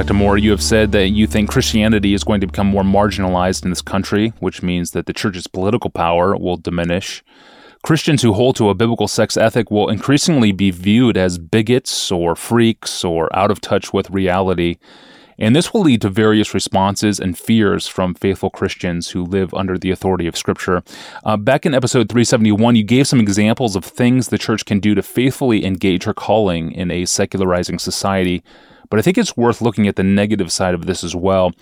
Dr. Moore, you have said that you think Christianity is going to become more marginalized in this country, which means that the church's political power will diminish. Christians who hold to a biblical sex ethic will increasingly be viewed as bigots or freaks or out of touch with reality. And this will lead to various responses and fears from faithful Christians who live under the authority of Scripture. Uh, back in episode 371, you gave some examples of things the church can do to faithfully engage her calling in a secularizing society. But I think it's worth looking at the negative side of this as well.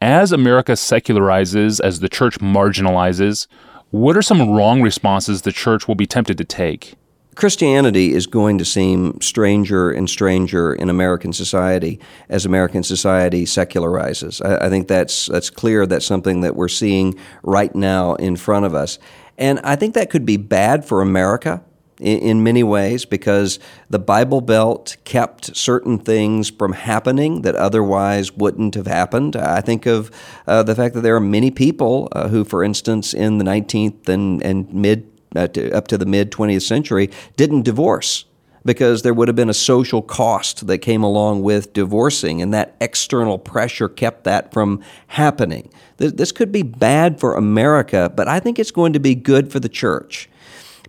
As America secularizes, as the church marginalizes, what are some wrong responses the church will be tempted to take? Christianity is going to seem stranger and stranger in American society as American society secularizes. I, I, think that's that's clear. That's something that we're seeing right now in front of us, and I think that could be bad for America in, in many ways because the Bible Belt kept certain things from happening that otherwise wouldn't have happened. I think of uh, the fact that there are many people uh, who, for instance, in the 19th and, and mid uh, to, up to the mid 20th century didn't divorce because there would have been a social cost that came along with divorcing, and that external pressure kept that from happening. This, this could be bad for America, but I think it's going to be good for the church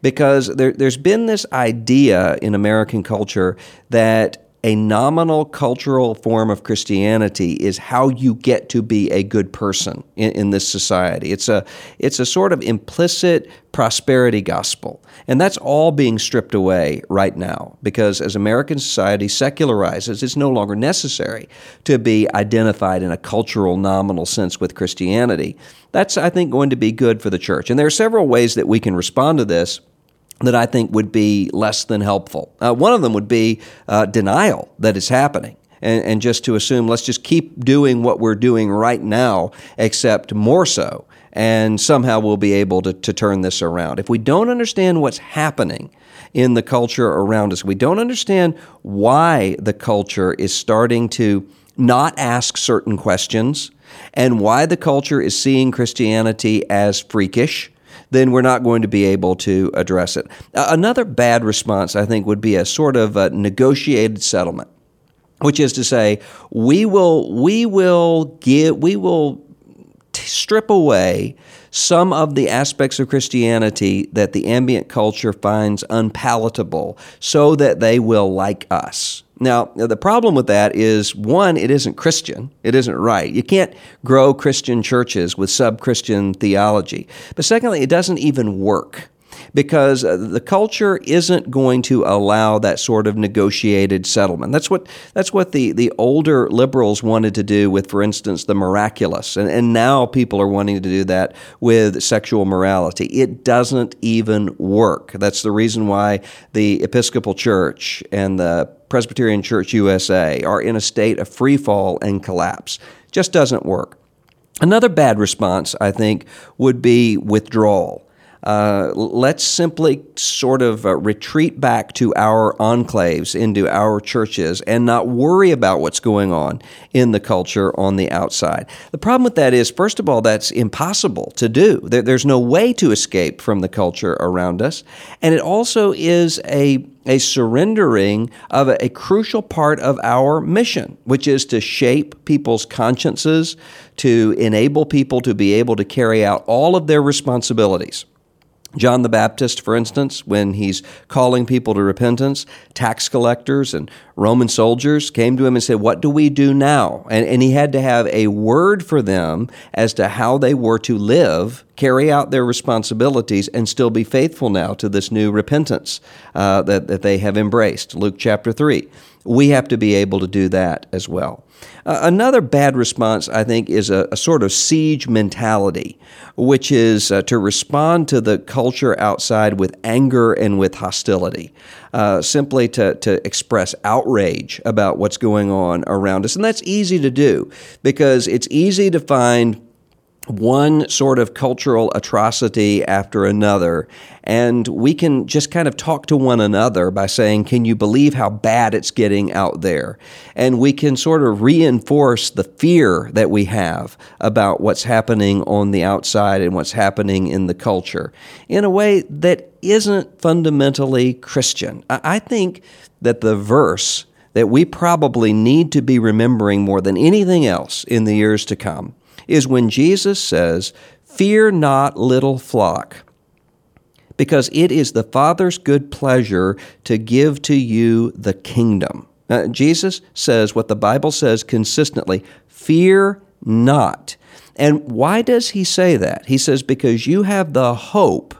because there, there's been this idea in American culture that a nominal cultural form of Christianity is how you get to be a good person in, in, this society. It's a it's a sort of implicit prosperity gospel. And that's all being stripped away right now because as American society secularizes, it's no longer necessary to be identified in a cultural nominal sense with Christianity. That's I think going to be good for the church. And there are several ways that we can respond to this that I think would be less than helpful. Uh, one of them would be uh, denial that it's happening. And, and, just to assume, let's just keep doing what we're doing right now, except more so. And somehow we'll be able to, to turn this around. If we don't understand what's happening in the culture around us, we don't understand why the culture is starting to not ask certain questions, and why the culture is seeing Christianity as freakish then we're not going to be able to address it. Another bad response, I think, would be a sort of a negotiated settlement, which is to say, we will we will give we will strip away some of the aspects of Christianity that the ambient culture finds unpalatable so that they will like us. Now, the problem with that is one, it isn't Christian. It isn't right. You can't grow Christian churches with sub Christian theology. But secondly, it doesn't even work because uh, the culture isn't going to allow that sort of negotiated settlement. That's what that's what the, the older liberals wanted to do with, for instance, the miraculous, and, and now people are wanting to do that with sexual morality. It doesn't even work. That's the reason why the Episcopal Church and the Presbyterian Church USA are in a state of free fall and collapse. Just doesn't work. Another bad response, I think, would be withdrawal. Uh, let's simply sort of uh, retreat back to our enclaves, into our churches, and not worry about what's going on in the culture on the outside. The problem with that is, first of all, that's impossible to do. There, there's no way to escape from the culture around us. And it also is a a surrendering of a, a, crucial part of our mission, which is to shape people's consciences, to enable people to be able to carry out all of their responsibilities. John the Baptist, for instance, when he's calling people to repentance, tax collectors and Roman soldiers came to him and said, What do we do now? And, and he had to have a word for them as to how they were to live, carry out their responsibilities, and still be faithful now to this new repentance uh, that, that they have embraced. Luke chapter 3. We have to be able to do that as well. Uh, another bad response, I think, is a, a sort of siege mentality, which is uh, to respond to the culture outside with anger and with hostility, uh, simply to, to express outrage about what's going on around us. And that's easy to do because it's easy to find one sort of cultural atrocity after another. And we can just kind of talk to one another by saying, Can you believe how bad it's getting out there? And we can sort of reinforce the fear that we have about what's happening on the outside and what's happening in the culture in a way that isn't fundamentally Christian. I think that the verse that we probably need to be remembering more than anything else in the years to come is when Jesus says, Fear not, little flock, because it is the Father's good pleasure to give to you the kingdom. Jesus says what the Bible says consistently fear not. And why does he say that? He says, because you have the hope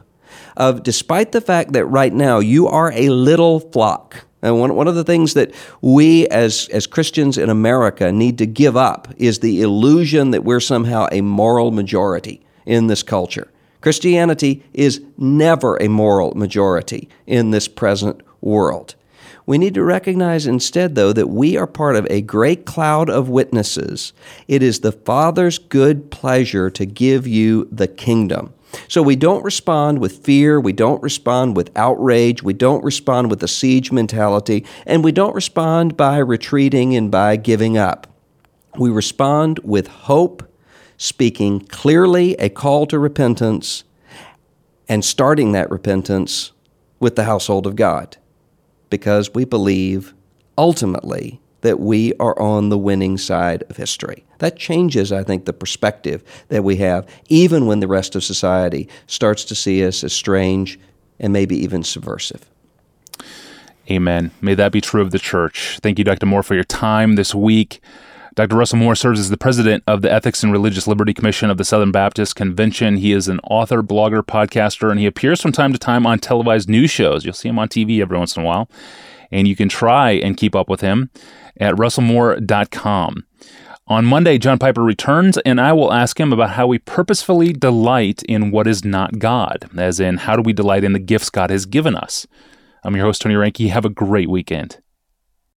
of, despite the fact that right now you are a little flock, and one, one of the things that we as, as Christians in America need to give up is the illusion that we're somehow a moral majority in this culture. Christianity is never a moral majority in this present world. We need to recognize instead, though, that we are part of a great cloud of witnesses. It is the Father's good pleasure to give you the kingdom. So we don't respond with fear, we don't respond with outrage, we don't respond with a siege mentality, and we don't respond by retreating and by giving up. We respond with hope, speaking clearly a call to repentance, and starting that repentance with the household of God because we believe ultimately that we are on the winning side of history. That changes, I think, the perspective that we have, even when the rest of society starts to see us as strange and maybe even subversive. Amen. May that be true of the church. Thank you, Dr. Moore, for your time this week. Dr. Russell Moore serves as the president of the Ethics and Religious Liberty Commission of the Southern Baptist Convention. He is an author, blogger, podcaster, and he appears from time to time on televised news shows. You'll see him on TV every once in a while. And you can try and keep up with him at russellmoore.com. On Monday, John Piper returns, and I will ask him about how we purposefully delight in what is not God, as in, how do we delight in the gifts God has given us? I'm your host, Tony Reinke. Have a great weekend.